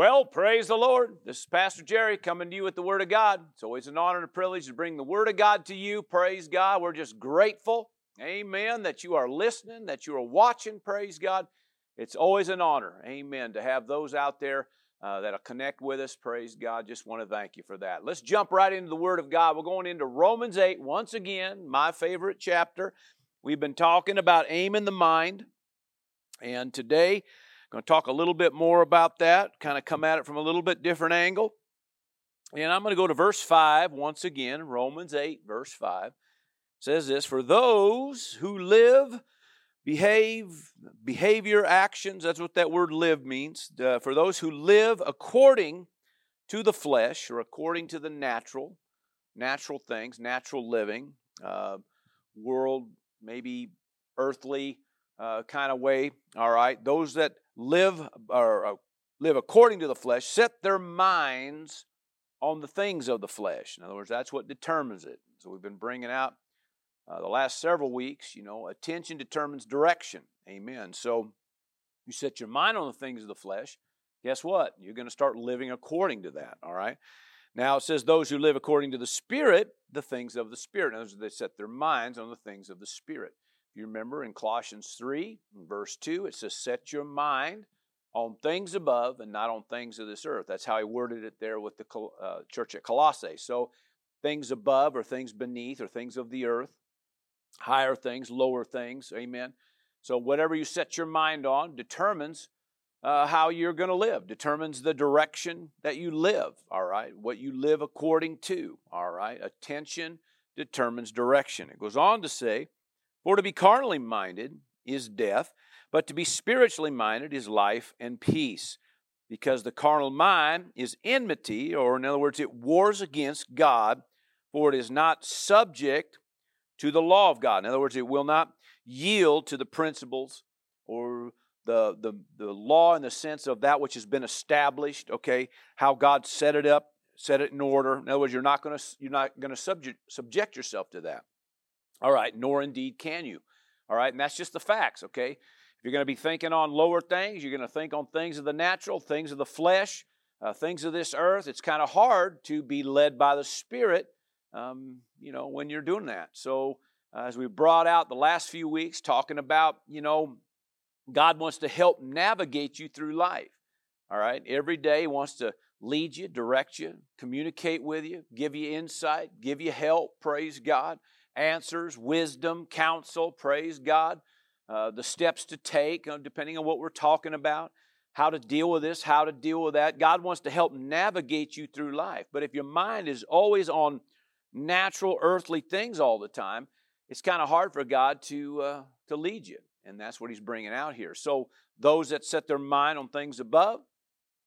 Well, praise the Lord. This is Pastor Jerry coming to you with the Word of God. It's always an honor and a privilege to bring the Word of God to you. Praise God. We're just grateful, amen, that you are listening, that you are watching. Praise God. It's always an honor, amen, to have those out there uh, that'll connect with us. Praise God. Just want to thank you for that. Let's jump right into the Word of God. We're going into Romans 8 once again, my favorite chapter. We've been talking about aim in the mind, and today, Going to talk a little bit more about that, kind of come at it from a little bit different angle. And I'm going to go to verse 5 once again, Romans 8, verse 5. Says this For those who live, behave, behavior, actions, that's what that word live means. Uh, for those who live according to the flesh or according to the natural, natural things, natural living, uh, world, maybe earthly uh, kind of way, all right, those that live or uh, live according to the flesh set their minds on the things of the flesh. In other words, that's what determines it. So we've been bringing out uh, the last several weeks, you know, attention determines direction. Amen. So you set your mind on the things of the flesh, guess what? You're going to start living according to that, all right? Now it says, those who live according to the Spirit, the things of the Spirit. Other words, they set their minds on the things of the Spirit. You remember in Colossians 3, verse 2, it says, Set your mind on things above and not on things of this earth. That's how he worded it there with the uh, church at Colossae. So, things above or things beneath or things of the earth, higher things, lower things. Amen. So, whatever you set your mind on determines uh, how you're going to live, determines the direction that you live, all right? What you live according to, all right? Attention determines direction. It goes on to say, for to be carnally minded is death, but to be spiritually minded is life and peace. Because the carnal mind is enmity, or in other words, it wars against God, for it is not subject to the law of God. In other words, it will not yield to the principles or the, the, the law in the sense of that which has been established, okay, how God set it up, set it in order. In other words, you're not going to you're not going to subject subject yourself to that. All right, nor indeed can you. All right, and that's just the facts, okay? If you're going to be thinking on lower things, you're going to think on things of the natural, things of the flesh, uh, things of this earth. It's kind of hard to be led by the Spirit, um, you know, when you're doing that. So, uh, as we brought out the last few weeks, talking about, you know, God wants to help navigate you through life. All right, every day He wants to lead you, direct you, communicate with you, give you insight, give you help. Praise God answers, wisdom, counsel, praise God, uh, the steps to take, uh, depending on what we're talking about, how to deal with this, how to deal with that. God wants to help navigate you through life. But if your mind is always on natural, earthly things all the time, it's kind of hard for God to, uh, to lead you. And that's what he's bringing out here. So, those that set their mind on things above,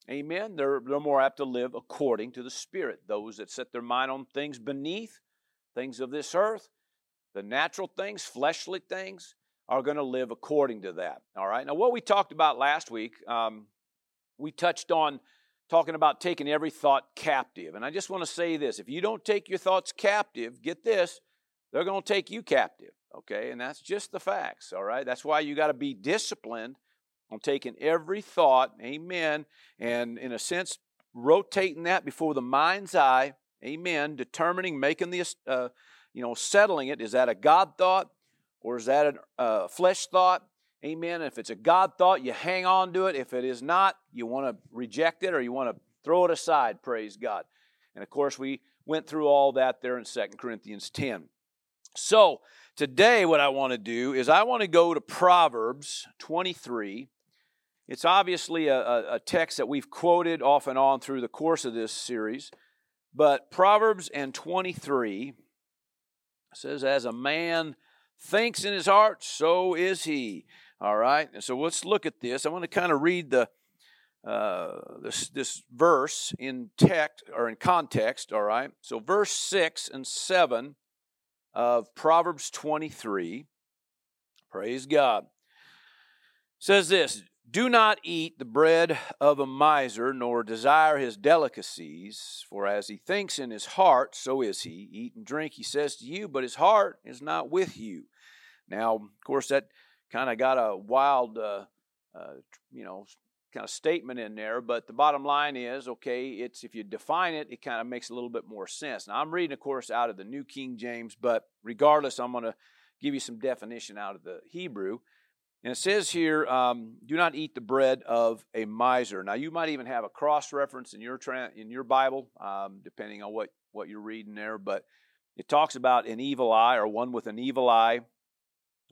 amen, they're, they're more apt to live according to the Spirit. Those that set their mind on things beneath, things of this earth, the natural things, fleshly things, are going to live according to that. All right. Now, what we talked about last week, um, we touched on talking about taking every thought captive. And I just want to say this if you don't take your thoughts captive, get this, they're going to take you captive. Okay. And that's just the facts. All right. That's why you got to be disciplined on taking every thought, amen, and in a sense, rotating that before the mind's eye, amen, determining, making the, uh, you know, settling it. Is that a God thought or is that a uh, flesh thought? Amen. If it's a God thought, you hang on to it. If it is not, you want to reject it or you want to throw it aside. Praise God. And of course, we went through all that there in 2 Corinthians 10. So, today, what I want to do is I want to go to Proverbs 23. It's obviously a, a text that we've quoted off and on through the course of this series, but Proverbs and 23 says, As a man thinks in his heart, so is he. All right, and so let's look at this. I want to kind of read the uh, this this verse in text or in context. All right, so verse six and seven of Proverbs twenty three. Praise God. Says this: do not eat the bread of a miser, nor desire his delicacies, for as he thinks in his heart, so is he. Eat and drink, he says to you, but his heart is not with you. Now, of course, that kind of got a wild, uh, uh, you know, kind of statement in there, but the bottom line is okay, it's if you define it, it kind of makes a little bit more sense. Now, I'm reading, of course, out of the New King James, but regardless, I'm going to give you some definition out of the Hebrew. And it says here, um, "Do not eat the bread of a miser." Now, you might even have a cross reference in your tra- in your Bible, um, depending on what what you're reading there. But it talks about an evil eye or one with an evil eye,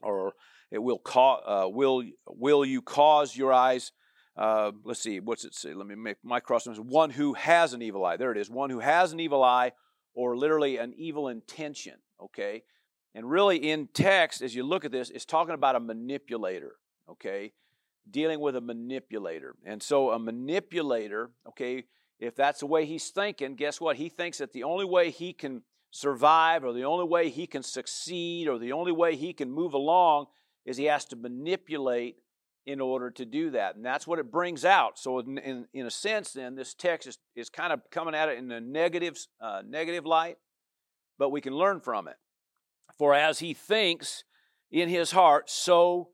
or it will cause uh, will will you cause your eyes uh, let's see, what's it say? Let me make my cross reference. one who has an evil eye. There it is. One who has an evil eye, or literally an evil intention. Okay? And really, in text, as you look at this, it's talking about a manipulator. Okay? Dealing with a manipulator. And so, a manipulator, okay, if that's the way he's thinking, guess what? He thinks that the only way he can survive, or the only way he can succeed, or the only way he can move along is he has to manipulate in order to do that. And that's what it brings out. So, in, in, in a sense, then, this text is, is kind of coming at it in a negative, uh, negative light, but we can learn from it. For as he thinks in his heart, so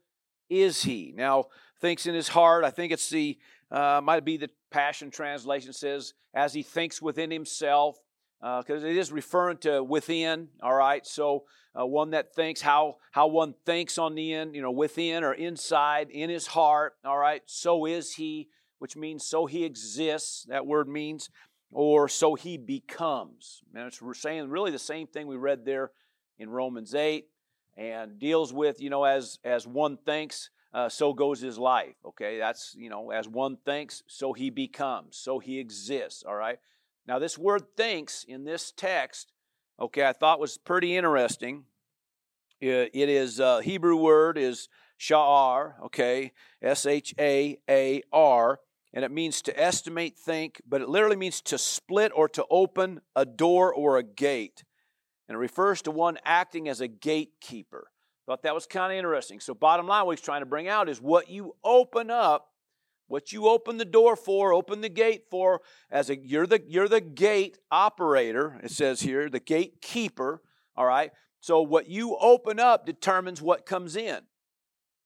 is he. Now, thinks in his heart, I think it's the, uh, might be the Passion Translation says, as he thinks within himself, because uh, it is referring to within, all right? So, uh, one that thinks how how one thinks on the end, you know, within or inside, in his heart. All right, so is he, which means so he exists. That word means, or so he becomes. And it's we're saying really the same thing we read there in Romans eight, and deals with you know as as one thinks. Uh, so goes his life. Okay, that's you know, as one thinks, so he becomes, so he exists. All right. Now, this word thinks in this text okay, I thought was pretty interesting. It is uh, Hebrew word is sha'ar, okay, S H A A R, and it means to estimate, think, but it literally means to split or to open a door or a gate. And it refers to one acting as a gatekeeper. Thought that was kind of interesting. So, bottom line, what he's trying to bring out is what you open up what you open the door for, open the gate for, as a you're the you're the gate operator, it says here, the gatekeeper, all right? So what you open up determines what comes in.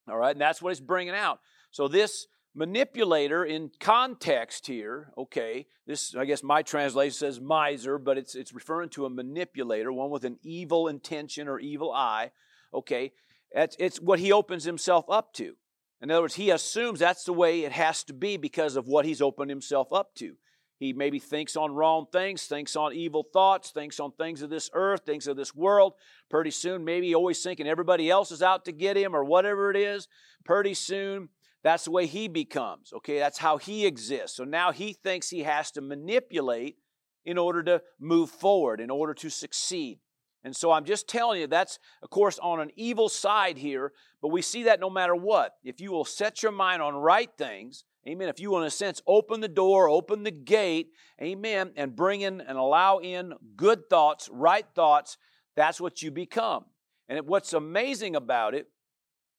All right, and that's what it's bringing out. So this manipulator in context here, okay, this I guess my translation says miser, but it's it's referring to a manipulator, one with an evil intention or evil eye. Okay, it's, it's what he opens himself up to. In other words, he assumes that's the way it has to be because of what he's opened himself up to. He maybe thinks on wrong things, thinks on evil thoughts, thinks on things of this earth, things of this world. Pretty soon, maybe always thinking everybody else is out to get him or whatever it is. Pretty soon, that's the way he becomes. Okay, that's how he exists. So now he thinks he has to manipulate in order to move forward, in order to succeed. And so I'm just telling you, that's, of course, on an evil side here, but we see that no matter what. If you will set your mind on right things, amen, if you will, in a sense, open the door, open the gate, amen, and bring in and allow in good thoughts, right thoughts, that's what you become. And what's amazing about it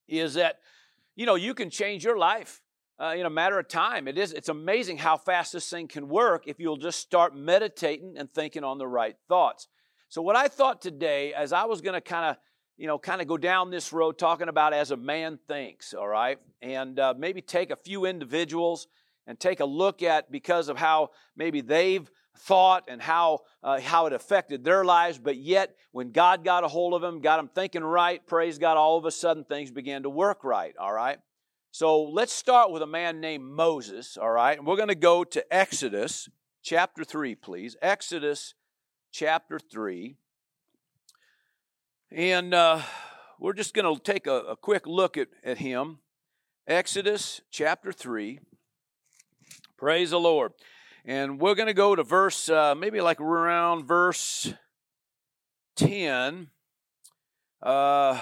is that, you know, you can change your life. Uh, in a matter of time. It is, it's amazing how fast this thing can work if you'll just start meditating and thinking on the right thoughts. So, what I thought today, as I was going to kind of you know, kind of go down this road talking about as a man thinks, all right? And uh, maybe take a few individuals and take a look at because of how maybe they've thought and how uh, how it affected their lives but yet when god got a hold of them got them thinking right praise god all of a sudden things began to work right all right so let's start with a man named moses all right and we're going to go to exodus chapter 3 please exodus chapter 3. And uh, we're just going to take a, a, quick look at, at him. Exodus chapter 3. Praise the Lord. And we're going to go to verse, uh, maybe like around verse 10. Uh,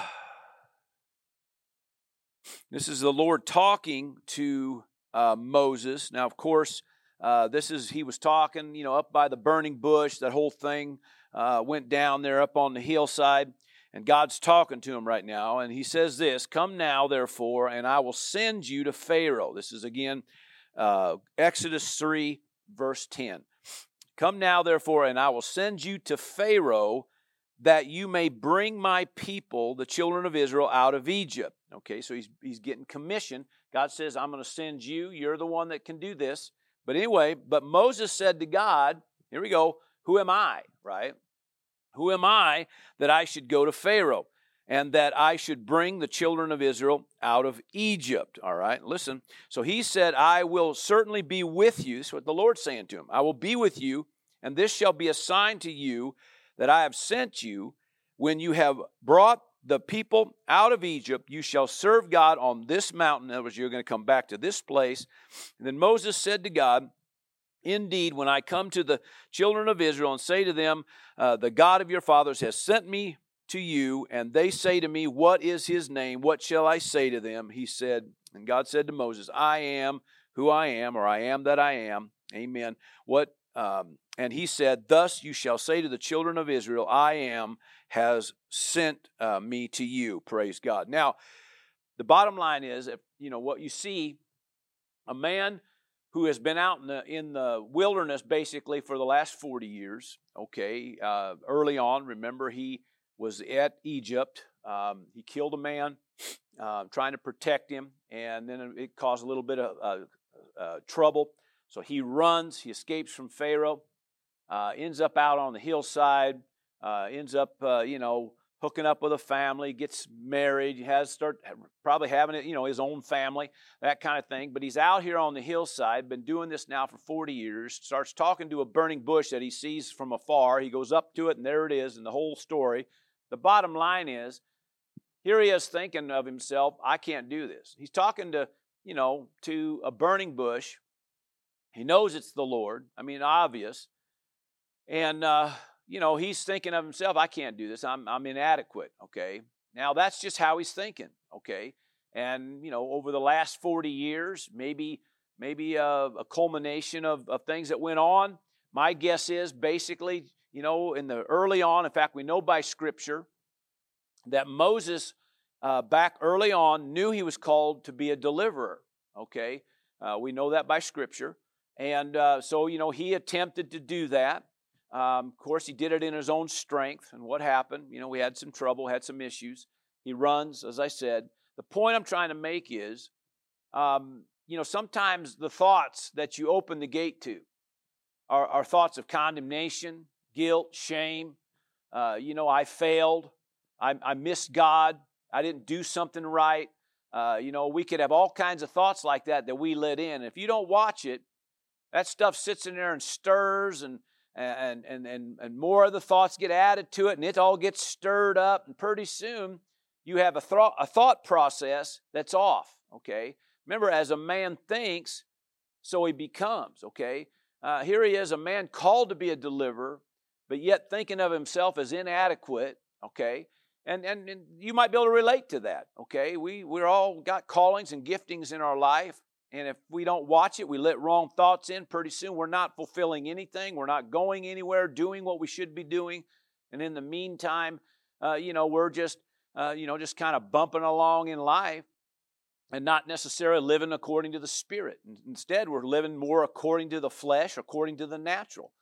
this is the Lord talking to uh, Moses. Now, of course, uh, this is, he was talking, you know, up by the burning bush. That whole thing uh, went down there up on the hillside. And God's talking to him right now. And he says this Come now, therefore, and I will send you to Pharaoh. This is again uh, Exodus 3, verse 10. Come now, therefore, and I will send you to Pharaoh that you may bring my people, the children of Israel, out of Egypt. Okay, so he's, he's getting commission God says, I'm going to send you. You're the one that can do this. But anyway, but Moses said to God, Here we go, who am I, right? Who am I that I should go to Pharaoh and that I should bring the children of Israel out of Egypt? All right, listen. So he said, I will certainly be with you. That's what the Lord's saying to him. I will be with you, and this shall be a sign to you that I have sent you when you have brought the people out of Egypt, you shall serve God on this mountain. In other words, you're going to come back to this place. And then Moses said to God, Indeed, when I come to the children of Israel and say to them, uh, The God of your fathers has sent me to you, and they say to me, What is his name? What shall I say to them? He said, and God said to Moses, I am who I am, or I am that I am. Amen. What um, and he said, Thus you shall say to the children of Israel, I am has sent uh, me to you. Praise God. Now, the bottom line is, if, you know, what you see, a man who has been out in the, in the wilderness basically for the last 40 years. Okay, uh, early on, remember he was at Egypt. Um, he killed a man uh, trying to protect him, and then it caused a little bit of uh, uh trouble. So he runs, he escapes from Pharaoh, uh, ends up out on the hillside, uh, ends up, you know, hooking up with a family, gets married, has start probably having it, you know, his own family, that kind of thing. But he's out here on the hillside, been doing this now for 40 years, starts talking to a burning bush that he sees from afar. He goes up to it, and there it is, and the whole story. The bottom line is, here he is thinking of himself, I can't do this. He's talking to, you know, to a burning bush. He knows it's the Lord. I mean, obvious. And uh, you know, he's thinking of himself, I can't do this. I'm, I'm inadequate, okay? Now, that's just how he's thinking, okay? And, you know, over the last 40 years, maybe maybe a, a culmination of, of things that went on. My guess is basically, you know, in the early on, in fact, we know by Scripture that Moses, uh, back early on, knew he was called to be a deliverer, okay? Uh, we know that by Scripture. And uh, so, you know, he attempted to do that. Um, of course, he did it in his own strength. And what happened? You know, we had some trouble, had some issues. He runs, as I said. The point I'm trying to make is, um, you know, sometimes the thoughts that you open the gate to are, are thoughts of condemnation, guilt, shame. Uh, you know, I failed. I, I, missed God. I didn't do something right. Uh, you know, we could have all kinds of thoughts like that that we let in. If you don't watch it, that stuff sits in there and stirs and and, and, and, and more of the thoughts get added to it, and it all gets stirred up, and pretty soon you have a, thought, a thought process that's off, okay? Remember, as a man thinks, so he becomes, okay? Uh, here he is, a man called to be a deliverer, but yet thinking of himself as inadequate, okay? And, and, and you might be able to relate to that, okay? We, we're all got callings and giftings in our life. And if we don't watch it, we let wrong thoughts in, pretty soon we're not fulfilling anything. We're not going anywhere, doing what we should be doing. And in the meantime, uh, you know, we're just, uh, you know, just kind of bumping along in life and not necessarily living according to the Spirit. Instead, we're living more according to the flesh, according to the natural.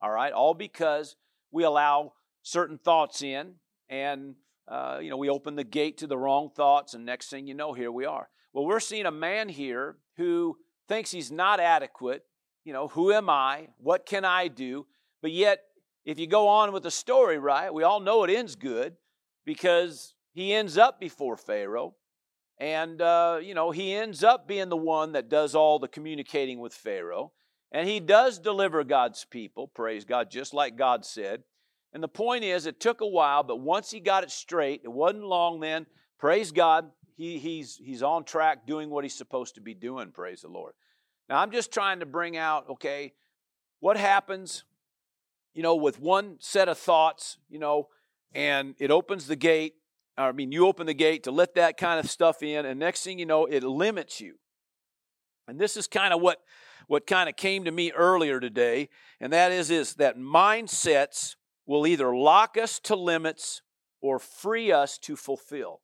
All right? All because we allow certain thoughts in and, uh, you know, we open the gate to the wrong thoughts, and next thing you know, here we are. Well, we're seeing a man here who thinks he's not adequate. You know, who am I? What can I do? But yet, if you go on with the story, right, we all know it ends good because he ends up before Pharaoh. And, uh, you know, he ends up being the one that does all the communicating with Pharaoh. And he does deliver God's people, praise God, just like God said. And the point is, it took a while, but once he got it straight, it wasn't long then, praise God, he, he's, he's on track doing what he's supposed to be doing, praise the Lord. Now, I'm just trying to bring out, okay, what happens, you know, with one set of thoughts, you know, and it opens the gate. I mean, you open the gate to let that kind of stuff in, and next thing you know, it limits you. And this is kind of what, what kind of came to me earlier today, and that is, is that mindsets will either lock us to limits or free us to fulfill.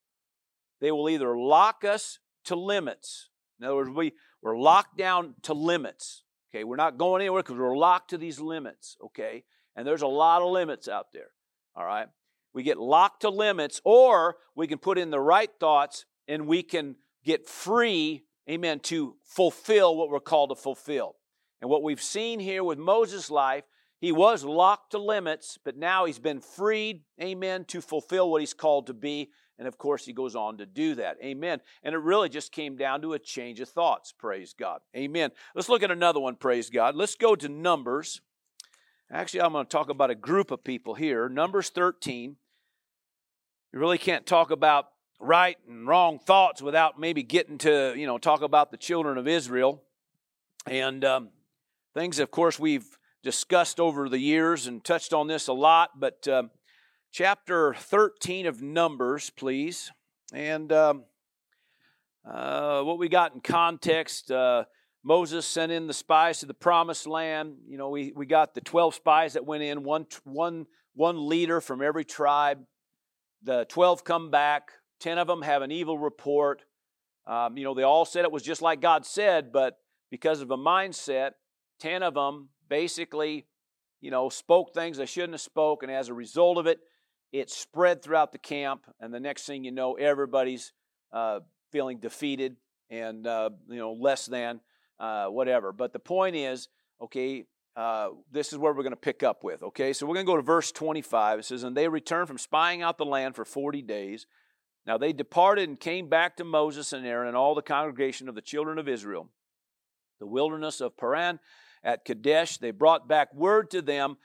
They will either lock us to limits. In other words, we, we're locked down to limits. Okay, we're not going anywhere because we're locked to these limits. Okay, and there's a lot of limits out there. All right, we get locked to limits, or we can put in the right thoughts and we can get free amen, to fulfill what we're called to fulfill. And what we've seen here with Moses' life, he was locked to limits, but now he's been freed, amen, to fulfill what he's called to be. And of course, he goes on to do that. Amen. And it really just came down to a change of thoughts. Praise God. Amen. Let's look at another one. Praise God. Let's go to Numbers. Actually, I'm going to talk about a group of people here. Numbers 13. You really can't talk about right and wrong thoughts without maybe getting to, you know, talk about the children of Israel. And um, things, of course, we've discussed over the years and touched on this a lot, but um, chapter 13 of Numbers, please. And um, uh, what we got in context uh, Moses sent in the spies to the promised land. You know, we, we got the 12 spies that went in, one, one, one leader from every tribe. The 12 come back, 10 of them have an evil report. Um, you know, they all said it was just like God said, but because of a mindset, 10 of them basically, you know, spoke things they shouldn't have spoke, and as a result of it, it spread throughout the camp, and the next thing you know, everybody's uh, feeling defeated and uh, you know less than uh, whatever. But the point is, okay, uh, this is where we're going to pick up with. Okay, so we're going to go to verse 25. It says, "And they returned from spying out the land for forty days. Now they departed and came back to Moses and Aaron and all the congregation of the children of Israel, the wilderness of Paran." At Kadesh, they brought back word to them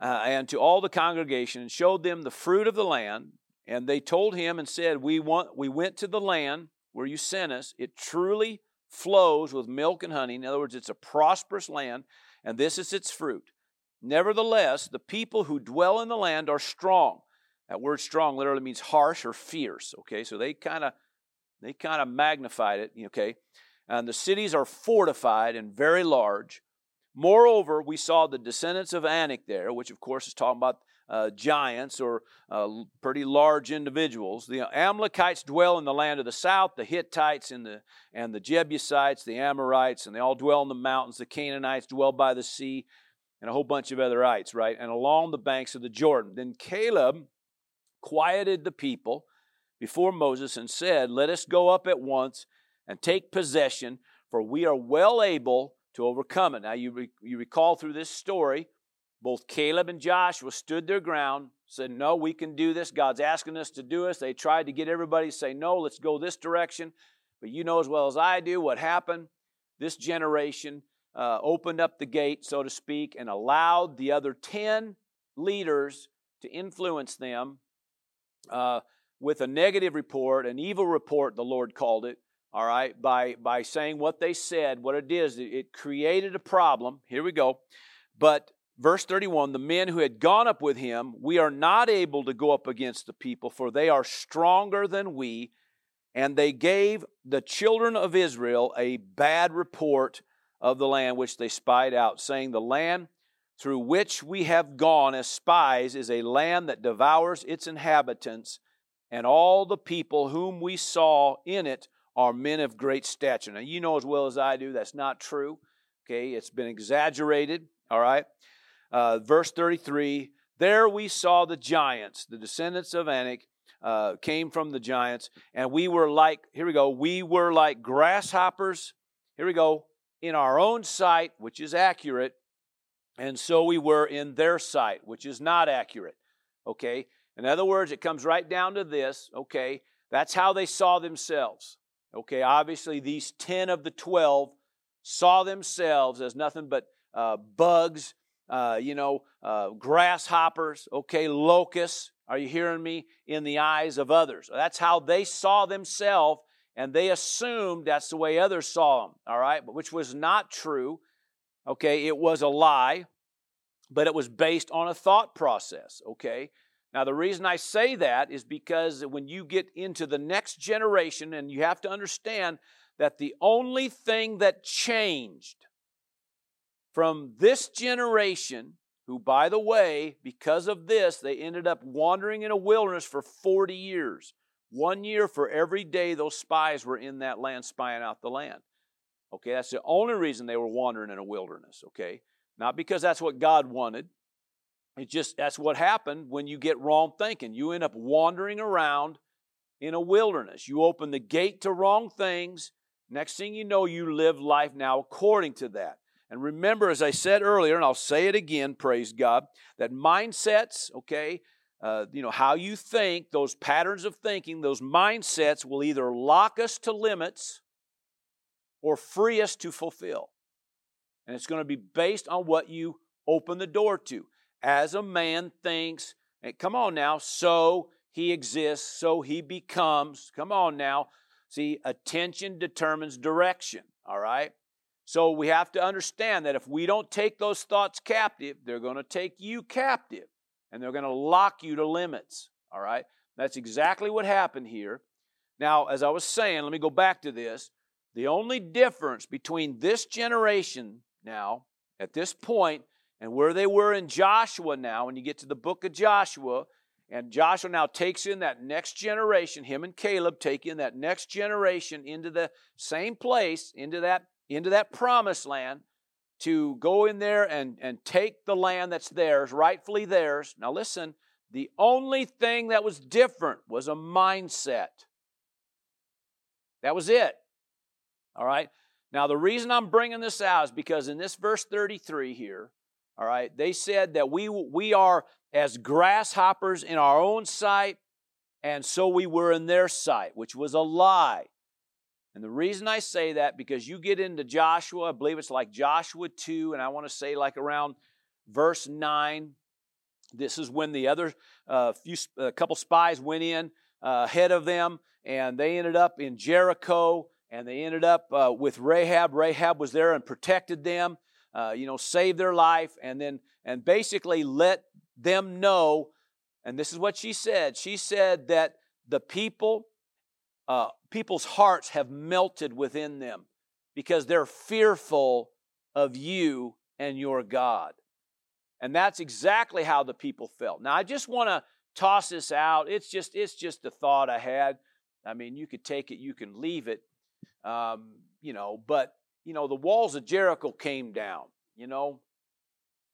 uh, and to all the congregation and showed them the fruit of the land. And they told him and said, we, want, we went to the land where you sent us. It truly flows with milk and honey. In other words, it's a prosperous land, and this is its fruit. Nevertheless, the people who dwell in the land are strong. That word strong literally means harsh or fierce. Okay, so they kind of they kind of magnified it. Okay, and the cities are fortified and very large. Moreover, we saw the descendants of Anak there, which of course is talking about uh, giants or uh, pretty large individuals. The Amalekites dwell in the land of the south, the Hittites and the, and the Jebusites, the Amorites, and they all dwell in the mountains. The Canaanites dwell by the sea, and a whole bunch of otherites, right? And along the banks of the Jordan. Then Caleb quieted the people before Moses and said, Let us go up at once and take possession, for we are well able to overcome it. Now, you, re- you recall through this story, both Caleb and Joshua stood their ground, said, No, we can do this. God's asking us to do this. They tried to get everybody to say, No, let's go this direction. But you know as well as I do what happened. This generation uh, opened up the gate, so to speak, and allowed the other 10 leaders to influence them uh, with a negative report, an evil report, the Lord called it, all right, by, by saying what they said, what it is, it created a problem. Here we go. But verse 31 the men who had gone up with him, we are not able to go up against the people, for they are stronger than we. And they gave the children of Israel a bad report of the land which they spied out, saying, The land through which we have gone as spies is a land that devours its inhabitants, and all the people whom we saw in it are men of great stature. Now, you know as well as I do that's not true. Okay, it's been exaggerated. All right. Uh, verse 33 There we saw the giants, the descendants of Anak. Uh, came from the giants, and we were like, here we go, we were like grasshoppers, here we go, in our own sight, which is accurate, and so we were in their sight, which is not accurate. Okay? In other words, it comes right down to this, okay? That's how they saw themselves. Okay, obviously, these 10 of the 12 saw themselves as nothing but uh, bugs, uh, you know, uh, grasshoppers, okay, locusts. Are you hearing me? In the eyes of others. That's how they saw themselves, and they assumed that's the way others saw them, all right, but which was not true. Okay, it was a lie, but it was based on a thought process, okay? Now, the reason I say that is because when you get into the next generation, and you have to understand that the only thing that changed from this generation, who, by the way, because of this, they ended up wandering in a wilderness for 40 years. One year for every day those spies were in that land spying out the land. Okay, that's the only reason they were wandering in a wilderness, okay? Not because that's what God wanted, it's just that's what happened when you get wrong thinking. You end up wandering around in a wilderness. You open the gate to wrong things. Next thing you know, you live life now according to that. And remember, as I said earlier, and I'll say it again, praise God, that mindsets, okay, uh, you know, how you think, those patterns of thinking, those mindsets will either lock us to limits or free us to fulfill. And it's going to be based on what you open the door to. As a man thinks, and come on now, so he exists, so he becomes. Come on now. See, attention determines direction, all right? So we have to understand that if we don't take those thoughts captive, they're going to take you captive and they're going to lock you to limits, all right? That's exactly what happened here. Now, as I was saying, let me go back to this. The only difference between this generation now, at this point, and where they were in Joshua now, when you get to the book of Joshua, and Joshua now takes in that next generation, him and Caleb take in that next generation into the same place, into that, into that promised land, to go in there and, and take the land that's theirs, rightfully theirs. Now listen, the only thing that was different was a mindset. That was it. All right? Now, the reason I'm bringing this out is because in this verse 33 here, all right, they said that we, we are as grasshoppers in our own sight, and so we were in their sight, which was a lie. And the reason I say that, because you get into Joshua, I believe it's like Joshua 2, and I want to say like around verse 9. This is when the other uh, few, a couple spies went in uh, ahead of them, and they ended up in Jericho and they ended up uh, with Rahab. Rahab was there and protected them, uh, you know, saved their life, and then and basically let them know. And this is what she said. She said that the people, uh, people's hearts have melted within them because they're fearful of you and your God. And that's exactly how the people felt. Now, I just want to toss this out. It's just it's just a thought I had. I mean, you could take it, you can leave it. Um, you know, but, you know, the walls of Jericho came down, you know.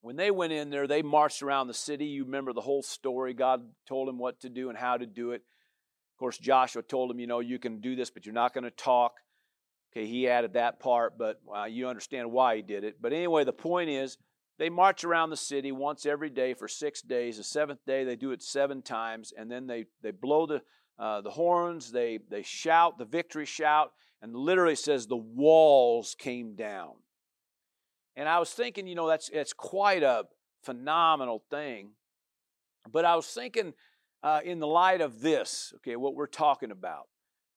When they went in there, they marched around the city. You remember the whole story. God told them what to do and how to do it. Of course, Joshua told them, you know, you can do this, but you're not going to talk. Okay, he added that part, but you understand why he did it. But anyway, the point is, they march around the city once every day for six days. The seventh day, they do it seven times, and then they, they blow the, uh, the horns, they, they shout the victory shout, and literally says the walls came down. And I was thinking, you know, that's it's quite a phenomenal thing. But I was thinking uh, in the light of this, okay, what we're talking about.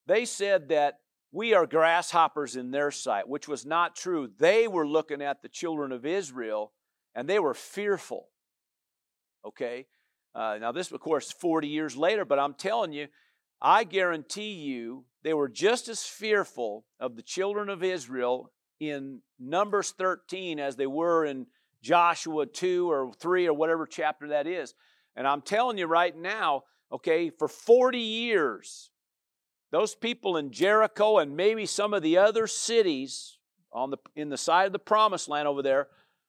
They said that we are grasshoppers in their sight, which was not true. They were looking at the children of Israel and they were fearful. Okay? Uh, now, this, of course, 40 years later, but I'm telling you, I guarantee you they were just as fearful of the children of Israel in Numbers 13 as they were in Joshua 2 or 3 or whatever chapter that is. And I'm telling you right now, okay, for 40 years, those people in Jericho and maybe some of the other cities on the, in the side of the promised land over there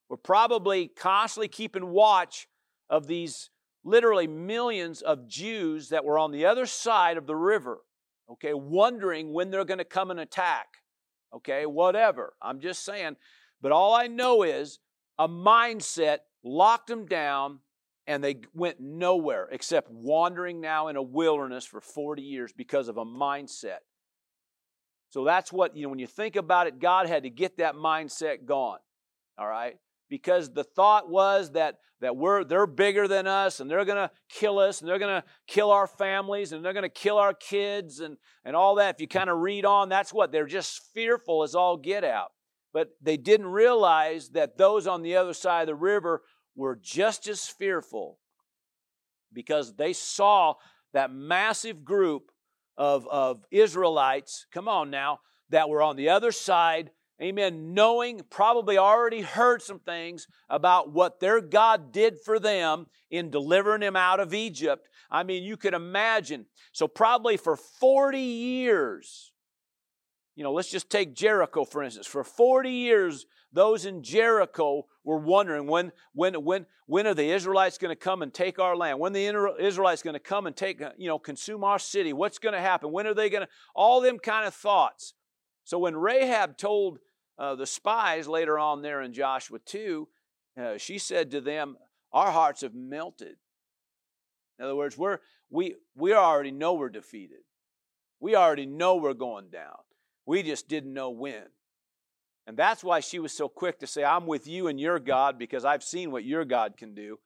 were probably constantly keeping watch of these literally millions of Jews that were on the other side of the river okay, wondering when they're going to come and attack, okay, whatever. I'm just saying. But all I know is a mindset locked them down and they went nowhere except wandering now in a wilderness for 40 years because of a mindset. So that's what, you know, when you think about it, God had to get that mindset gone. All right? Because the thought was that, that we're, they're bigger than us and they're going to kill us and they're going to kill our families and they're going to kill our kids and, and all that. If you kind of read on, that's what they're just fearful as all get out. But they didn't realize that those on the other side of the river were just as fearful because they saw that massive group of, of Israelites, come on now, that were on the other side amen, knowing, probably already heard some things about what their God did for them in delivering them out of Egypt. I mean, you could imagine. So, probably for 40 years, you know, let's just take Jericho for instance. For 40 years, those in Jericho were wondering when, when, when, when are the Israelites going to come and take our land? When the Israelites going to come and take, uh, you know, consume our city? What's going to happen? When are they going to? All them kind of thoughts. So when Rahab told uh, the spies later on there in Joshua 2, uh, she said to them, Our hearts have melted. In other words, we're, we, we already know we're defeated. We already know we're going down. We just didn't know when. And that's why she was so quick to say, I'm with you and your God because I've seen what your God can do.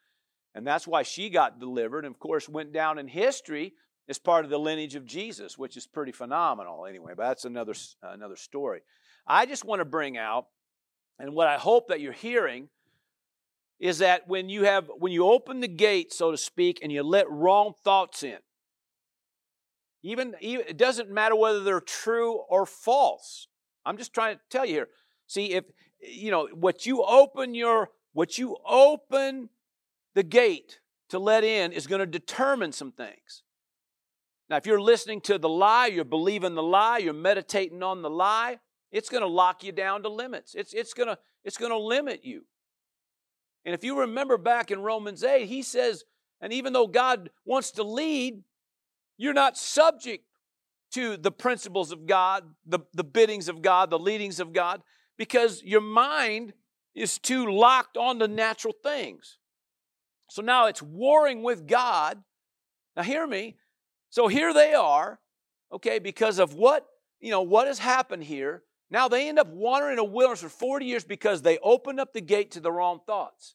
And that's why she got delivered and, of course, went down in history as part of the lineage of Jesus, which is pretty phenomenal anyway, but that's another, uh, another story. I just want to bring out, and what I hope that you're hearing is that when you have when you open the gate so to speak and you let wrong thoughts in even, even it doesn't matter whether they're true or false i'm just trying to tell you here see if you know what you open your what you open the gate to let in is going to determine some things now if you're listening to the lie you're believing the lie you're meditating on the lie it's going to lock you down to limits it's, it's going to it's going to limit you and if you remember back in Romans 8, he says, and even though God wants to lead, you're not subject to the principles of God, the, the biddings of God, the leadings of God, because your mind is too locked on to natural things. So now it's warring with God. Now hear me. So here they are, okay, because of what, you know, what has happened here. Now they end up wandering in a wilderness for 40 years because they opened up the gate to the wrong thoughts.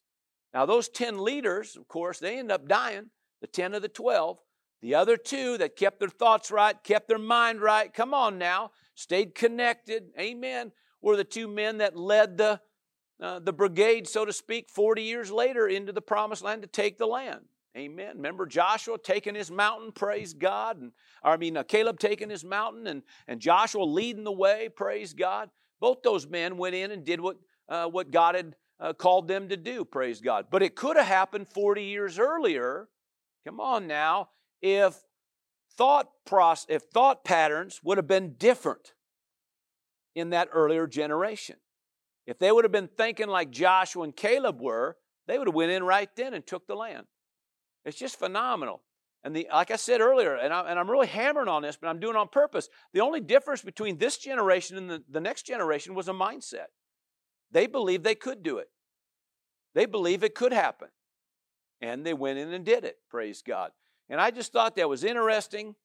Now, those 10 leaders, of course, they end up dying, the 10 of the 12. The other two that kept their thoughts right, kept their mind right, come on now, stayed connected, amen, were the two men that led the, uh, the brigade, so to speak, 40 years later into the promised land to take the land. Amen. Remember Joshua taking his mountain, praise God, and I mean uh, Caleb taking his mountain, and and Joshua leading the way, praise God. Both those men went in and did what uh, what God had uh, called them to do, praise God. But it could have happened 40 years earlier. Come on now, if thought process, if thought patterns would have been different in that earlier generation. If they would have been thinking like Joshua and Caleb were, they would have went in right then and took the land. It's just phenomenal. And the, like I said earlier, and, I, am really hammering on this, but I'm doing it on purpose. The only difference between this generation and the, the next generation was a mindset. They believed they could do it. They believed it could happen. And they went in and did it, praise God. And I just thought that was interesting.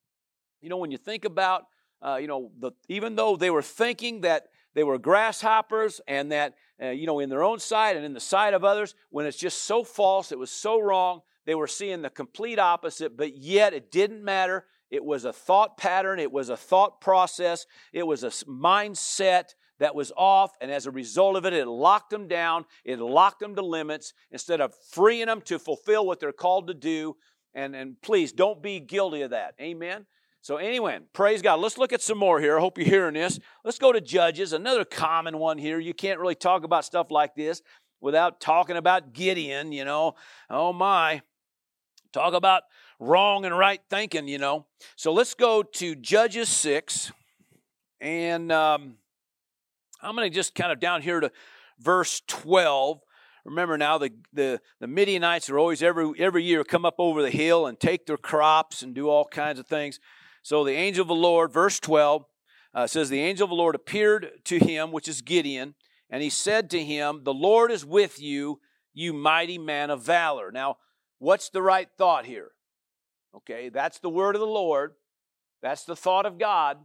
You know, when you think about, uh, you know, the, even though they were thinking that they were grasshoppers and that, uh, you know, in their own sight and in the sight of others, when it's just so false, it was so wrong, they were seeing the complete opposite, but yet it didn't matter. It was a thought pattern, it was a thought process, it was a mindset that was off, and as a result of it, it locked them down, it locked them to limits instead of freeing them to fulfill what they're called to do. And, and please don't be guilty of that. Amen. So, anyway, praise God. Let's look at some more here. I hope you're hearing this. Let's go to Judges, another common one here. You can't really talk about stuff like this without talking about Gideon, you know. Oh, my. Talk about wrong and right thinking, you know. So, let's go to Judges 6. And um, I'm going to just kind of down here to verse 12. Remember now, the, the, the Midianites are always every, every year come up over the hill and take their crops and do all kinds of things. So the angel of the Lord, verse 12, uh, says, The angel of the Lord appeared to him, which is Gideon, and he said to him, The Lord is with you, you mighty man of valor. Now, what's the right thought here? Okay, that's the word of the Lord. That's the thought of God.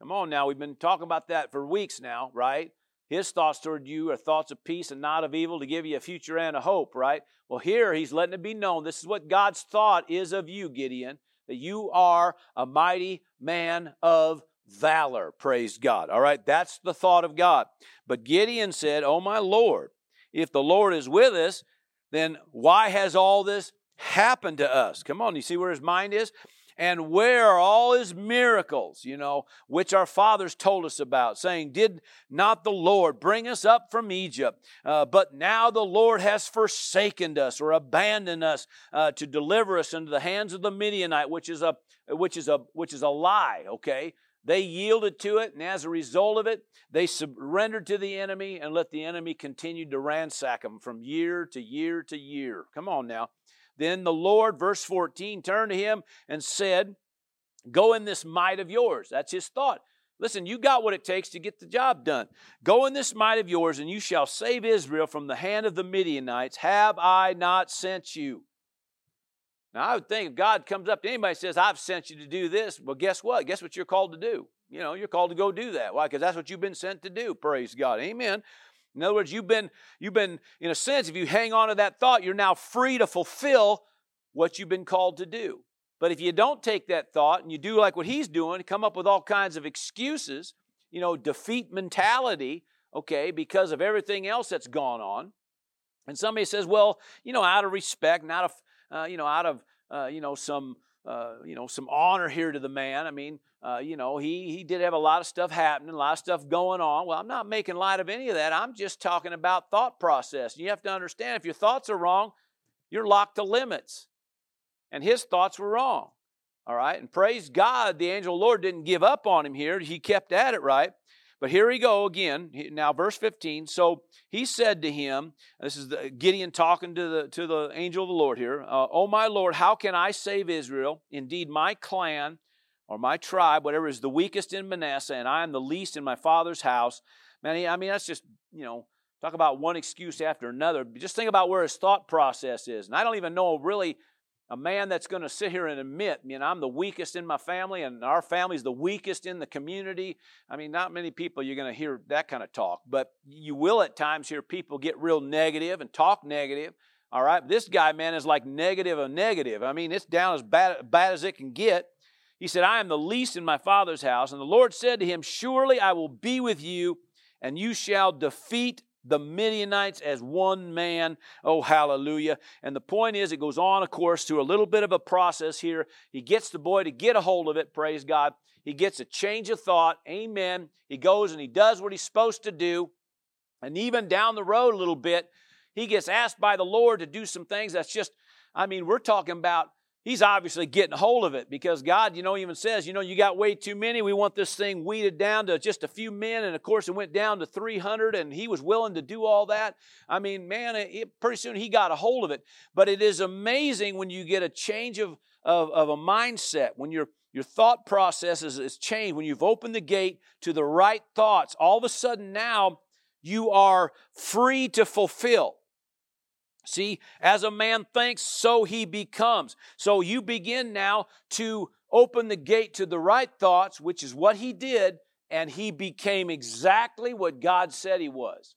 Come on now, we've been talking about that for weeks now, right? His thoughts toward you are thoughts of peace and not of evil to give you a future and a hope, right? Well, here he's letting it be known this is what God's thought is of you, Gideon, that you are a mighty man of valor. Praise God. All right, that's the thought of God. But Gideon said, Oh, my Lord, if the Lord is with us, then why has all this happened to us? Come on, you see where his mind is? And where are all his miracles, you know, which our fathers told us about, saying, Did not the Lord bring us up from Egypt? Uh, but now the Lord has forsaken us or abandoned us uh, to deliver us into the hands of the Midianite, which is a which is a which is a lie, okay? They yielded to it, and as a result of it, they surrendered to the enemy and let the enemy continue to ransack them from year to year to year. Come on now. Then the Lord, verse 14, turned to him and said, Go in this might of yours. That's his thought. Listen, you got what it takes to get the job done. Go in this might of yours, and you shall save Israel from the hand of the Midianites. Have I not sent you? Now, I would think if God comes up to anybody and says, I've sent you to do this, well, guess what? Guess what you're called to do? You know, you're called to go do that. Why? Because that's what you've been sent to do. Praise God. Amen. In other words, you've been, you've been, in a sense, if you hang on to that thought, you're now free to fulfill what you've been called to do. But if you don't take that thought and you do like what he's doing, come up with all kinds of excuses, you know, defeat mentality, okay, because of everything else that's gone on. And somebody says, well, you know, out of respect, not of, uh, you know, out of, uh, you know, some, uh, you know, some honor here to the man. I mean, uh, you know, he he did have a lot of stuff happening, a lot of stuff going on. Well, I'm not making light of any of that. I'm just talking about thought process. You have to understand if your thoughts are wrong, you're locked to limits and his thoughts were wrong. All right, and praise God, the angel of the Lord didn't give up on him here. He kept at it, right? But here we go again. Now, verse 15. So he said to him, this is the, Gideon talking to the, to the angel of the Lord here, uh, Oh, my Lord, how can I save Israel? Indeed, my clan or my tribe, whatever is the weakest in Manasseh, and I am the least in my father's house. Man, I mean, that's just, you know, talk about one excuse after another. Just think about where his thought process is. And I don't even know really a man that's going to sit here and admit, you know, I'm the weakest in my family and our family's the weakest in the community. I mean, not many people you're going to hear that kind of talk, but you will at times hear people get real negative and talk negative. All right, this guy, man, is like negative of negative. I mean, it's down as bad, bad as it can get. He said, I am the least in my father's house. And the Lord said to him, Surely I will be with you, and you shall defeat the Midianites as one man. Oh, hallelujah. And the point is, it goes on, of course, through a little bit of a process here. He gets the boy to get a hold of it, praise God. He gets a change of thought, amen. He goes and he does what he's supposed to do. And even down the road a little bit, he gets asked by the Lord to do some things that's just, I mean, we're talking about He's obviously getting a hold of it because God, you know, even says, you know, you got way too many. We want this thing weeded down to just a few men. And of course, it went down to 300, and he was willing to do all that. I mean, man, it, pretty soon he got a hold of it. But it is amazing when you get a change of, of, of a mindset, when your, your thought process is, is changed, when you've opened the gate to the right thoughts, all of a sudden now you are free to fulfill. See, as a man thinks, so he becomes. So you begin now to open the gate to the right thoughts, which is what he did, and he became exactly what God said he was.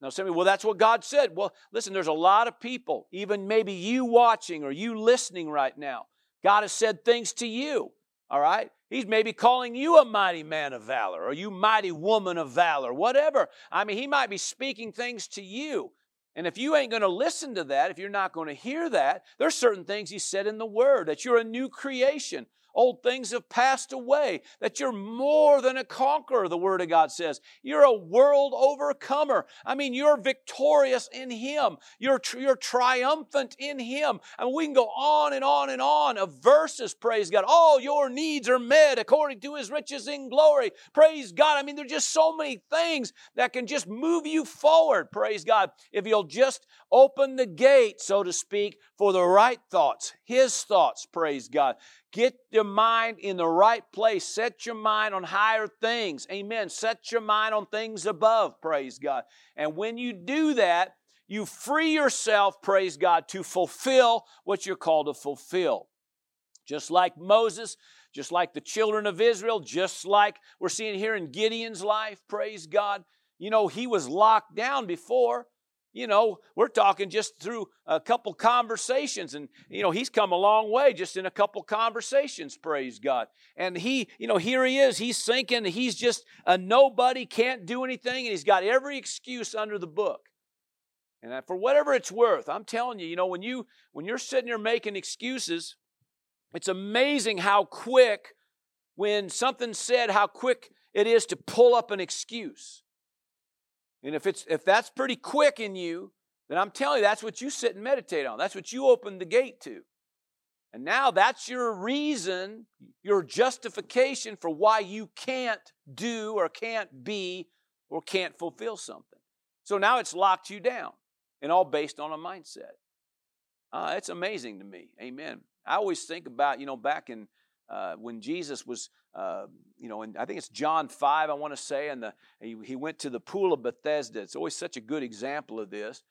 Now, some well, that's what God said. Well, listen, there's a lot of people, even maybe you watching or you listening right now. God has said things to you, all right? He's maybe calling you a mighty man of valor or you mighty woman of valor, whatever. I mean, he might be speaking things to you. And if you ain't going to listen to that, if you're not going to hear that, there's certain things he said in the Word that you're a new creation. Old things have passed away, that you're more than a conqueror, the Word of God says. You're a world overcomer. I mean, you're victorious in Him. You're, you're triumphant in Him. Mean, we can go on and on and on of verses, praise God. All your needs are met according to His riches in glory. Praise God. I mean, there's just so many things that can just move you forward, praise God, if you'll just open the gate, so to speak, for the right thoughts, His thoughts, praise God. Get your mind in the right place. Set your mind on higher things. Amen. Set your mind on things above. Praise God. And when you do that, you free yourself, praise God, to fulfill what you're called to fulfill. Just like Moses, just like the children of Israel, just like we're seeing here in Gideon's life, praise God. You know, he was locked down before, you know, we're talking just through a couple conversations, and you know, he's come a long way just in a couple conversations, praise God. And he, you know, here he is, he's sinking. he's just a nobody, can't do anything, and he's got every excuse under the book. And for whatever it's worth, I'm telling you, you know, when you when you're sitting there making excuses, it's amazing how quick, when something's said, how quick it is to pull up an excuse. And if it's if that's pretty quick in you, then I'm telling you that's what you sit and meditate on. That's what you open the gate to. And now that's your reason, your justification for why you can't do or can't be or can't fulfill something. So now it's locked you down and all based on a mindset. Uh, it's amazing to me. Amen. I always think about, you know, back in uh, when Jesus was, uh, you know, and I think it's John 5, I want to say, and the, he, he went to the pool of Bethesda. It's always such a good example of this.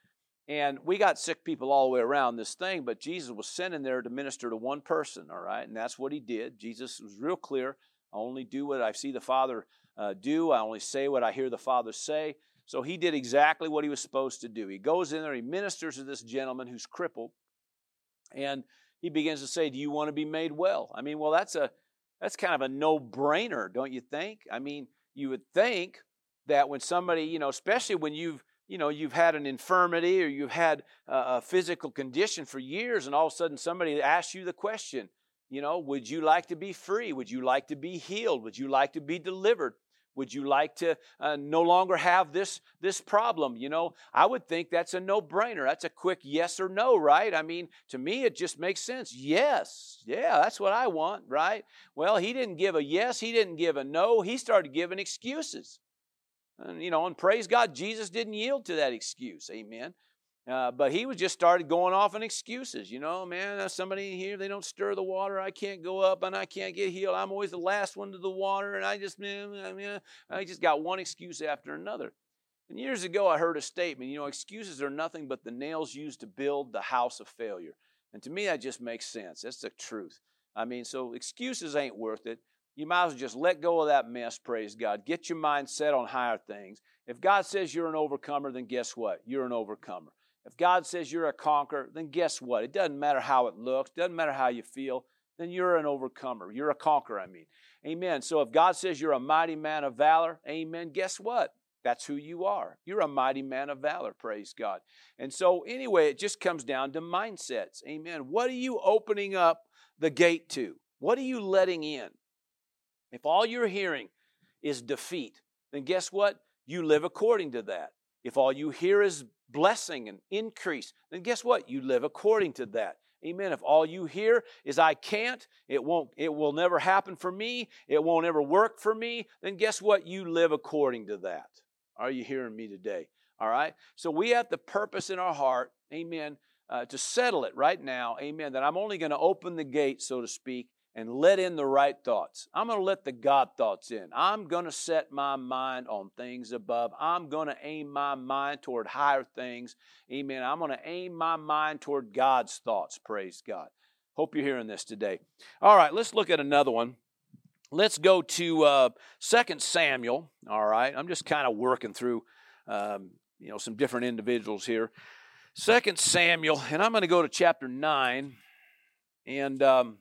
And we got sick people all the way around this thing, but Jesus was sent in there to minister to one person, all right? And that's what he did. Jesus was real clear. I only do what I see the Father uh, do, I only say what I hear the Father say. So he did exactly what he was supposed to do. He goes in there, he ministers to this gentleman who's crippled, and he begins to say, Do you want to be made well? I mean, well, that's a that's kind of a no-brainer, don't you think? I mean, you would think that when somebody, you know, especially when you've you know you've had an infirmity or you've had a physical condition for years and all of a sudden somebody asks you the question you know would you like to be free? Would you like to be healed? Would you like to be delivered would you like to uh, no longer have this this problem? You know i would think that's a no-brainer. That's a quick yes or no right? I mean to me it just makes sense. Yes. Yeah that's what i want right? Well he didn't give a yes. He didn't give a no. He started giving excuses. And, you know, and praise God, Jesus didn't yield to that excuse. Amen. Uh, but he was just started going off on excuses. You know, man, somebody here, they don't stir the water. I can't go up and I can't get healed. I'm always the last one to the water. And I just, I mean, I just got one excuse after another. And years ago, I heard a statement, you know, excuses are nothing but the nails used to build the house of failure. And to me, that just makes sense. That's the truth. I mean, so excuses ain't worth it you might as well just let go of that mess, praise God. Get your mind set on higher things. If God says you're an overcomer, then guess what? You're an overcomer. If God says you're a conqueror, then guess what? It doesn't matter how it looks, doesn't matter how you feel, then you're an overcomer. You're a conqueror, I mean. Amen. So if God says you're a mighty man of valor, amen, guess what? That's who you are. You're a mighty man of valor, praise God. And so, anyway, it just comes down to mindsets. Amen. What are you opening up the gate to? What are you letting in? If all you're hearing is defeat, then guess what? You live according to that. If all you hear is blessing and increase, then guess what? You live according to that. Amen. If all you hear is I can't, it won't, it will never happen for me, it won't ever work for me, then guess what? You live according to that. Are you hearing me today? All right. So we have the purpose in our heart, amen, uh, to settle it right now, amen, that I'm only going to open the gate, so to speak, and let in the right thoughts. I'm going to let the God thoughts in. I'm going to set my mind on things above. I'm going to aim my mind toward higher things. Amen. I'm going to aim my mind toward God's thoughts. Praise God. Hope you're hearing this today. All right, let's look at another one. Let's go to uh, 2 Samuel. All right, I'm just kind of working through um, you know some different individuals here. 2 Samuel, and I'm going to go to chapter 9. And um,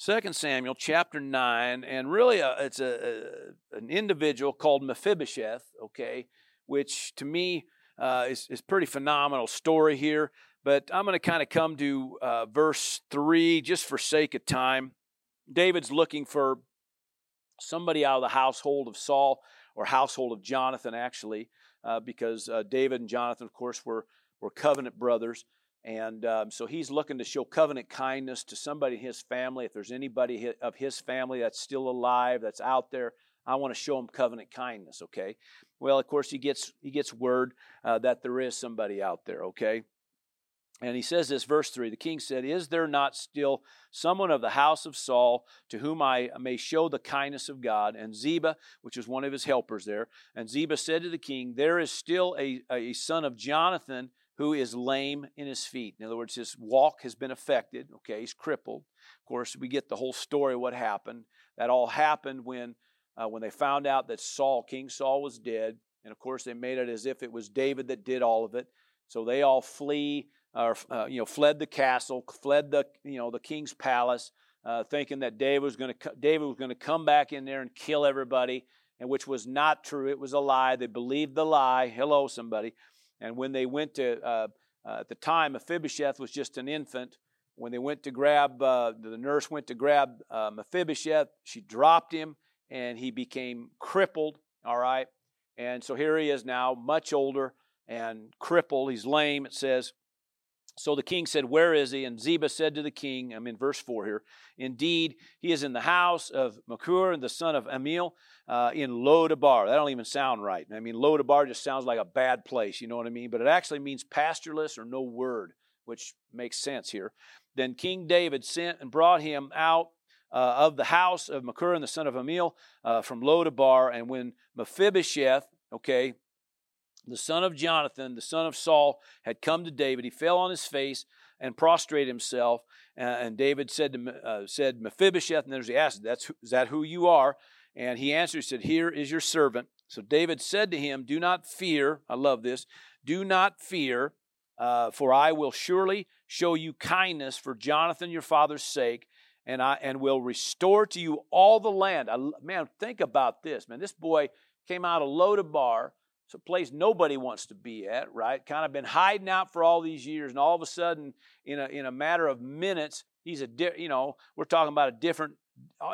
Second Samuel chapter 9, and really a, it's a, a, an individual called Mephibosheth, okay, which to me uh, is, is pretty phenomenal story here. But I'm going to kind of come to uh, verse 3 just for sake of time. David's looking for somebody out of the household of Saul or household of Jonathan, actually, uh, because uh, David and Jonathan, of course, were, were covenant brothers. And um, so he's looking to show covenant kindness to somebody in his family. If there's anybody of his family that's still alive, that's out there, I want to show him covenant kindness, okay? Well, of course, he gets, he gets word uh, that there is somebody out there, okay? And he says this, verse 3 The king said, Is there not still someone of the house of Saul to whom I may show the kindness of God? And Ziba, which was one of his helpers there, and Ziba said to the king, There is still a, a son of Jonathan who is lame in his feet. In other words, his walk has been affected. Okay, he's crippled. Of course, we get the whole story what happened. That all happened when, uh, when they found out that Saul, King Saul, was dead. And of course, they made it as if it was David that did all of it. So they all flee, or uh, you know, fled the castle, fled the you know the king's palace, uh, thinking that David was going to David was going to come back in there and kill everybody, and which was not true. It was a lie. They believed the lie. Hello, somebody. And when they went to, uh, uh, at the time, Mephibosheth was just an infant. When they went to grab, uh, the nurse went to grab uh, Mephibosheth, she dropped him and he became crippled, all right? And so here he is now, much older and crippled. He's lame, it says. So the king said, Where is he? And Ziba said to the king, I'm in verse 4 here, Indeed, he is in the house of Machir, the son of Ammiel, uh, in Lodabar. That don't even sound right. I mean, Lodabar just sounds like a bad place, you know what I mean? But it actually means pastureless or no word. which makes sense here. Then King David sent and brought him out uh, of the house of Machir, the son of Ammiel, uh, from Lodabar. And when Mephibosheth, okay, the son of Jonathan, the son of Saul, had come to David, he fell on his face and prostrated himself. And David said to uh, said Mephibosheth, and then he asked, "That's is that who you are?" And he answered, he said, "Here is your servant." So David said to him, "Do not fear." I love this. Do not fear, uh, for I will surely show you kindness for Jonathan your father's sake, and I and will restore to you all the land. I, man, think about this, man. This boy came out of Lodabar it's a place nobody wants to be at, right? Kind of been hiding out for all these years, and all of a sudden, in a in a matter of minutes, he's a di- you know we're talking about a different.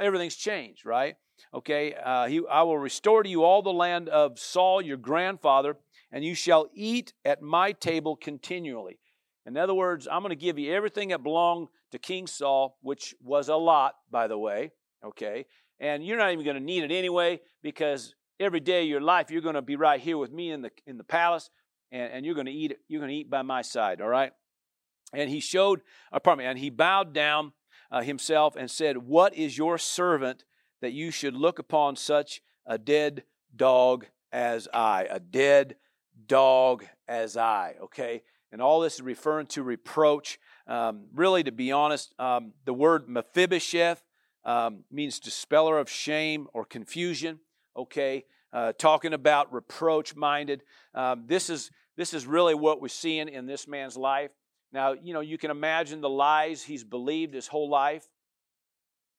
Everything's changed, right? Okay, uh, he I will restore to you all the land of Saul your grandfather, and you shall eat at my table continually. In other words, I'm going to give you everything that belonged to King Saul, which was a lot, by the way. Okay, and you're not even going to need it anyway because every day of your life, you're going to be right here with me in the in the palace, and, and you're going to eat you're going to eat by my side. All right. And he showed, uh, pardon me, and he bowed down uh, himself and said, "What is your servant that you should look upon such a dead dog as I? A dead dog as I." Okay. And all this is referring to reproach. Um, really, to be honest, um, the word Mephibosheth um, means dispeller of shame or confusion okay, uh, talking about reproach minded. Um, this, is, this is really what we're seeing in this man's life. Now, you know, you can imagine the lies he's believed his whole life.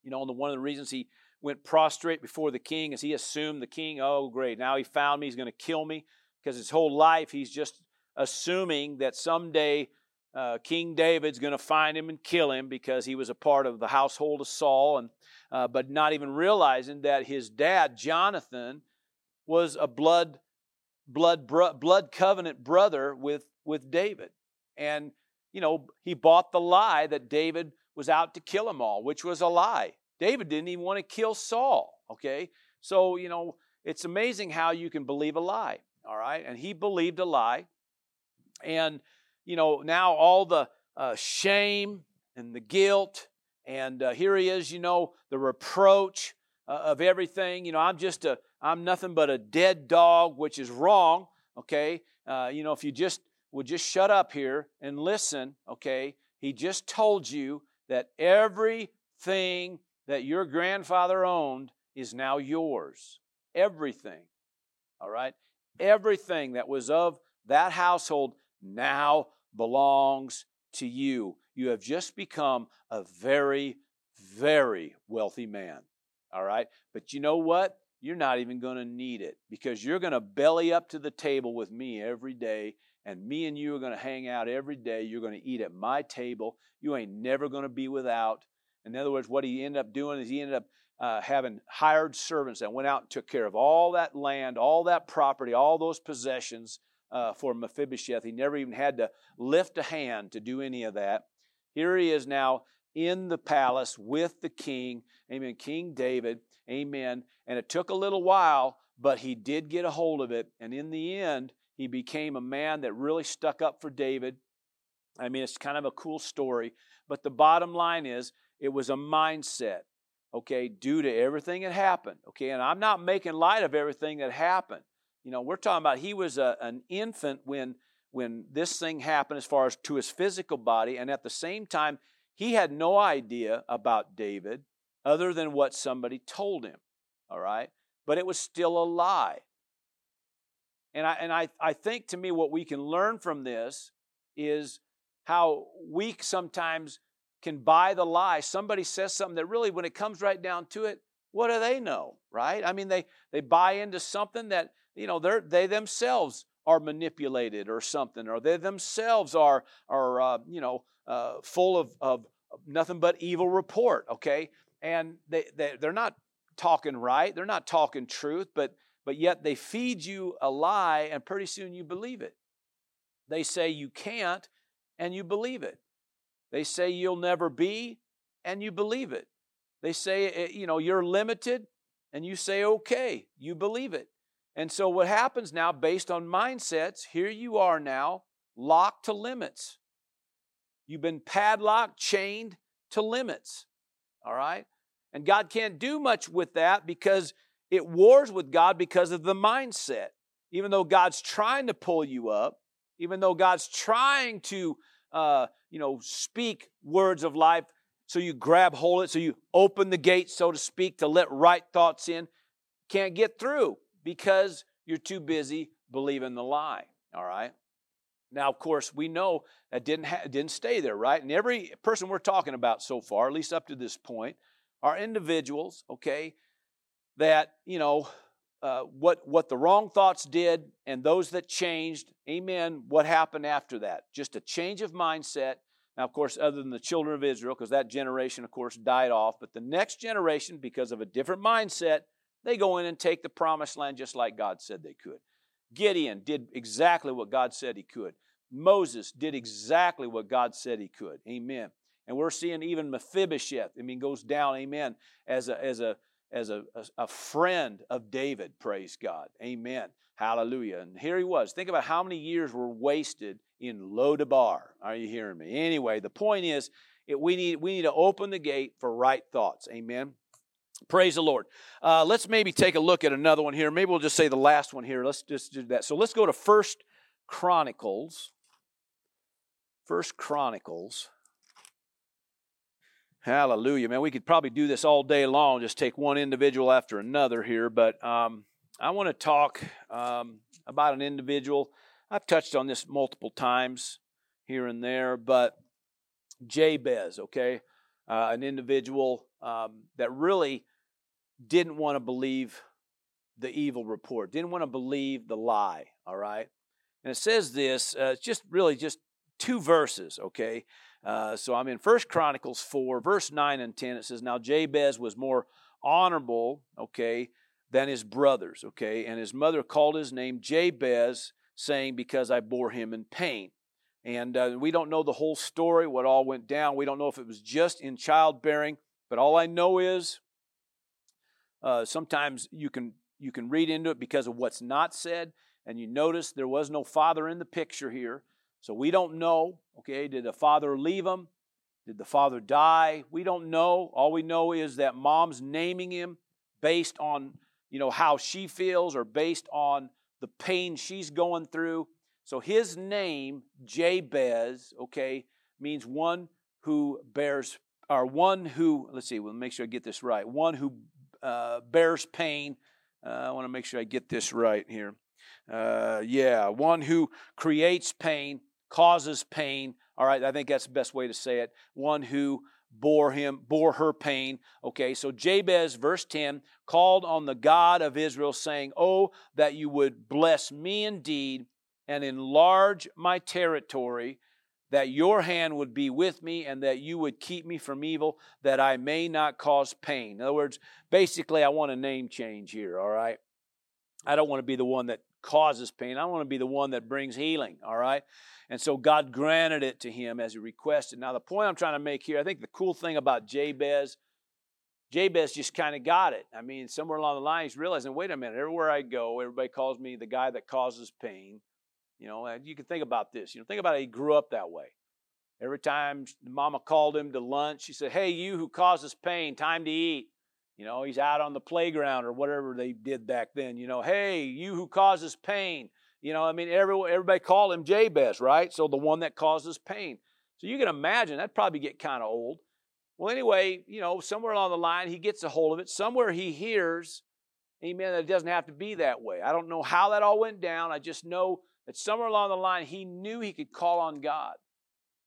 You know, and the, one of the reasons he went prostrate before the king is he assumed the king, oh, great, now he found me, he's going to kill me. Because his whole life he's just assuming that someday uh, King David's going to find him and kill him because he was a part of the household of Saul, and uh, but not even realizing that his dad Jonathan was a blood blood blood covenant brother with with David, and you know he bought the lie that David was out to kill them all, which was a lie. David didn't even want to kill Saul. Okay, so you know it's amazing how you can believe a lie. All right, and he believed a lie, and you know, now all the uh, shame and the guilt, and uh, here he is, you know, the reproach uh, of everything. You know, I'm just a, I'm nothing but a dead dog, which is wrong. Okay, uh, you know, if you just would just shut up here and listen. Okay, he just told you that everything that your grandfather owned is now yours. Everything. All right? Everything that was of that household now belongs to you. You have just become a very, very wealthy man. All right? But you know what? You're not even going to need it because you're going to belly up to the table with me every day, and me and you are going to hang out every day. You're going to eat at my table. You ain't never going to be without. In other words, what he ended up doing is he ended up uh, having hired servants that went out and took care of all that land, all that property, all those possessions uh, for Mephibosheth. He never even had to lift a hand to do any of that. Here he is now in the palace with the king, amen, King David, amen. And it took a little while, but he did get a hold of it. And in the end, he became a man that really stuck up for David. I mean, it's kind of a cool story. But the bottom line is, it was a mindset, okay, due to everything that happened, okay? And I'm not making light of everything that happened. You know, we're talking about he was a, an infant when when this thing happened as far as to his physical body and at the same time he had no idea about David other than what somebody told him. All right? But it was still a lie. And I and I, I think to me what we can learn from this is how weak sometimes can buy the lie. Somebody says something that really, when it comes right down to it, what do they know, right? I mean, they, they buy into something that you know, they themselves are manipulated or something, or they themselves are, are uh, you know, uh, full of, of nothing but evil report, okay? And they, they, they're not talking right, they're not talking truth, but, but yet they feed you a lie, and pretty soon you believe it. They say you can't, and you believe it. They say you'll never be, and you believe it. They say, eh, you know, you're limited, and you say, okay, you believe it. And so, what happens now, based on mindsets, here you are now locked to limits. You've been padlocked, chained to limits. All right? And God can't do much with that because it wars with God because of the mindset. Even though God's trying to pull you up, even though God's trying to, uh, you know, speak words of life, so you grab hold of it, so you open the gate, so to speak, to let right thoughts in, can't get through because you're too busy believing the lie. All right. Now, of course, we know that didn't ha- didn't stay there, right? And every person we're talking about so far, at least up to this point, are individuals, okay, that you know uh, what what the wrong thoughts did, and those that changed. Amen. What happened after that? Just a change of mindset. Now, of course, other than the children of Israel, because that generation, of course, died off. But the next generation, because of a different mindset, they go in and take the promised land just like God said they could. Gideon did exactly what God said he could. Moses did exactly what God said he could. Amen. And we're seeing even Mephibosheth, I mean, goes down, amen, as a, as a, as a, a friend of David, praise God. Amen. Hallelujah. And here he was. Think about how many years were wasted in Lodabar. Are you hearing me? Anyway, the point is, it, we, need, we need to open the gate for right thoughts. Amen. Praise the Lord. Uh, let's maybe take a look at another one here. Maybe we'll just say the last one here. Let's just do that. So let's go to First Chronicles. First Chronicles. Hallelujah, man. We could probably do this all day long, just take one individual after another here. But um, I want to talk um, about an individual. I've touched on this multiple times here and there, but Jabez, okay? Uh, an individual um, that really didn't want to believe the evil report, didn't want to believe the lie, all right? And it says this, uh, it's just really just two verses, okay? Uh, so I'm in First Chronicles 4, verse 9 and 10. It says, Now Jabez was more honorable, okay, than his brothers, okay? And his mother called his name Jabez, saying, Because I bore him in pain. And uh, we don't know the whole story, what all went down. We don't know if it was just in childbearing but all I know is uh, sometimes you can you can read into it because of what's not said, and you notice there was no father in the picture here, so we don't know. Okay, did the father leave him? Did the father die? We don't know. All we know is that mom's naming him based on you know how she feels or based on the pain she's going through. So his name, Jabez, okay, means one who bears or one who, let's see, we'll make sure I get this right. One who uh, bears pain. Uh, I want to make sure I get this right here. Uh, yeah, one who creates pain, causes pain. All right, I think that's the best way to say it. One who bore him, bore her pain. Okay, so Jabez, verse 10, called on the God of Israel, saying, Oh, that you would bless me indeed and enlarge my territory that your hand would be with me and that you would keep me from evil, that I may not cause pain. In other words, basically, I want a name change here, all right? I don't want to be the one that causes pain. I want to be the one that brings healing, all right? And so God granted it to him as he requested. Now, the point I'm trying to make here, I think the cool thing about Jabez, Jabez just kind of got it. I mean, somewhere along the line, he's realizing, wait a minute, everywhere I go, everybody calls me the guy that causes pain. You know, you can think about this. You know, think about how he grew up that way. Every time mama called him to lunch, she said, Hey, you who causes pain, time to eat. You know, he's out on the playground or whatever they did back then. You know, hey, you who causes pain. You know, I mean, every, everybody called him Jabez, right? So the one that causes pain. So you can imagine that'd probably get kind of old. Well, anyway, you know, somewhere along the line, he gets a hold of it. Somewhere he hears, amen, that it doesn't have to be that way. I don't know how that all went down. I just know that somewhere along the line he knew he could call on God.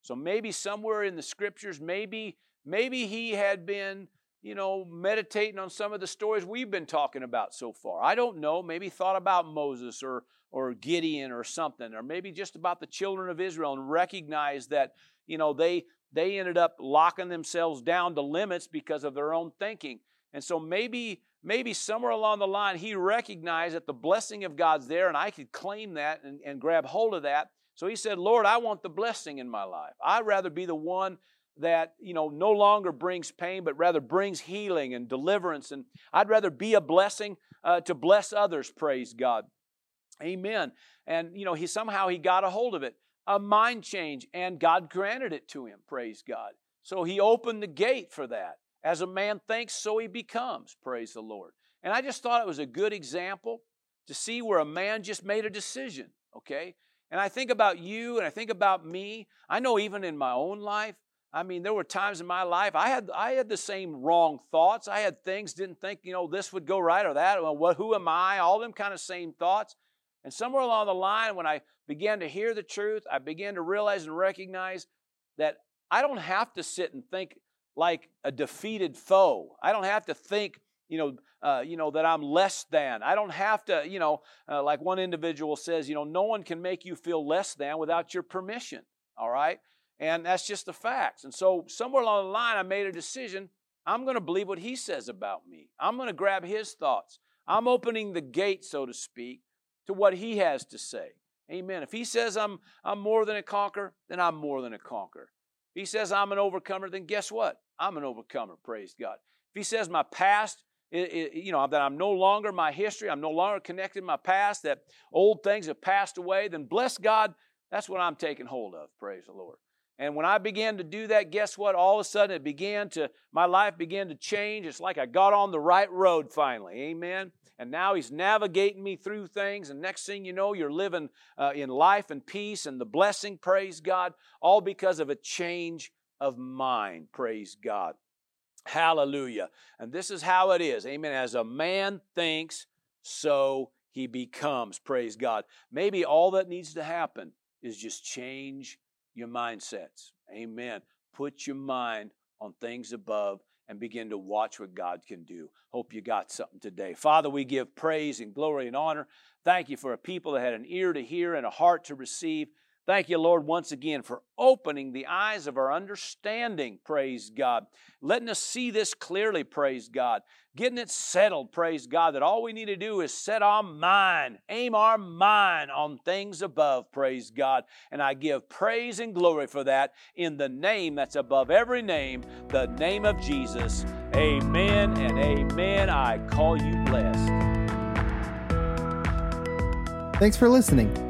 So maybe somewhere in the scriptures, maybe maybe he had been, you know, meditating on some of the stories we've been talking about so far. I don't know. Maybe thought about Moses or or Gideon or something, or maybe just about the children of Israel and recognized that, you know, they they ended up locking themselves down to limits because of their own thinking. And so maybe maybe somewhere along the line he recognized that the blessing of God's there and I could claim that and, and grab hold of that. So he said, Lord, I want the blessing in my life. I'd rather be the one that you know no longer brings pain but rather brings healing and deliverance and i'd rather be a blessing uh, to bless others praise god amen and you know he somehow he got a hold of it a mind change, and God granted it to him, praise God. So he opened the gate for that. As a man thinks, so he becomes, praise the Lord. And I just thought it was a good example to see where a man just made a decision, okay? And I think about you and I think about me. I know even in my own life, I mean, there were times in my life I had I had the same wrong thoughts. I had things didn't think you know this would go right or that. Well, what, who am I? All them kind of same thoughts. And somewhere along the line, when I began to hear the truth, I began to realize and recognize that I don't have to sit and think like a defeated foe. I don't have to think, you know, uh, you know that I'm less than. I don't have to, you know, uh, like one individual says, you know, no one can make you feel less than without your permission. All right, and that's just the facts. And so somewhere along the line, I made a decision. I'm going to believe what he says about me. I'm going to grab his thoughts. I'm opening the gate, so to speak, to what he has to say. Amen. If he says I'm, I'm more than a conqueror, then I'm more than a conqueror. If he says I'm an overcomer, then guess what? I'm an overcomer, praise God. If he says my past, it, it, you know, that I'm no longer my history, I'm no longer connected to my past, that old things have passed away, then bless God, that's what I'm taking hold of, praise the Lord. And when I began to do that, guess what? All of a sudden it began to, my life began to change. It's like I got on the right road finally. Amen. And now He's navigating me through things. And next thing you know, you're living uh, in life and peace and the blessing, praise God, all because of a change of mind, praise God. Hallelujah. And this is how it is. Amen. As a man thinks, so he becomes. Praise God. Maybe all that needs to happen is just change your mindsets. Amen. Put your mind on things above and begin to watch what God can do. Hope you got something today. Father, we give praise and glory and honor. Thank you for a people that had an ear to hear and a heart to receive. Thank you, Lord, once again for opening the eyes of our understanding, praise God. Letting us see this clearly, praise God. Getting it settled, praise God, that all we need to do is set our mind, aim our mind on things above, praise God. And I give praise and glory for that in the name that's above every name, the name of Jesus. Amen and amen. I call you blessed. Thanks for listening.